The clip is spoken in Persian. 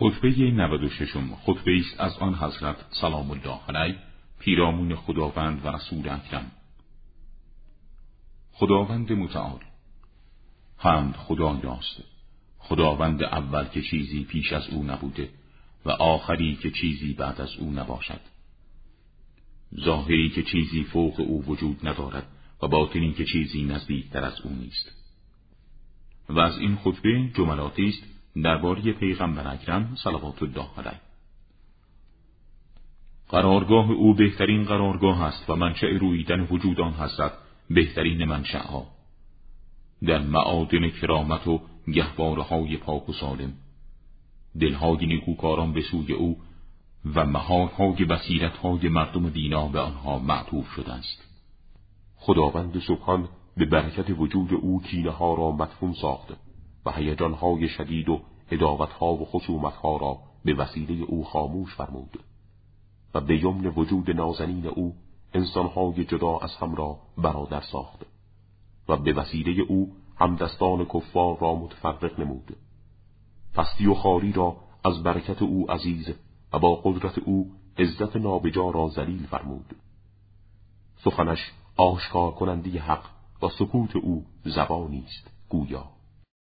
خطبه 96 خطبه است از آن حضرت سلام الله علیه پیرامون خداوند و رسول اکرم. خداوند متعال حمد خدای راست خداوند اول که چیزی پیش از او نبوده و آخری که چیزی بعد از او نباشد. ظاهری که چیزی فوق او وجود ندارد و باطنی که چیزی نزدیکتر از او نیست. و از این خطبه جملاتی است درباره پیغمبر اکرم صلوات الله علیه. قرارگاه او بهترین قرارگاه است و منشأ رویدن وجود آن حضرت بهترین منشأها. در معادن کرامت و گهواره های پاک و سالم دلهای نیکوکاران به سوی او و مهارهای های مردم دینا به آنها معطوف شده است. خداوند سبحان به برکت وجود او کینه ها را مدفون ساخته. و هیجان های شدید و اداوت ها و خصومت ها را به وسیله او خاموش فرمود و به یمن وجود نازنین او انسانهای جدا از هم را برادر ساخت و به وسیله او همدستان کفار را متفرق نمود. پستی و خاری را از برکت او عزیز و با قدرت او عزت نابجا را ذلیل فرمود. سخنش آشکار کنندی حق و سکوت او زبانی است گویا.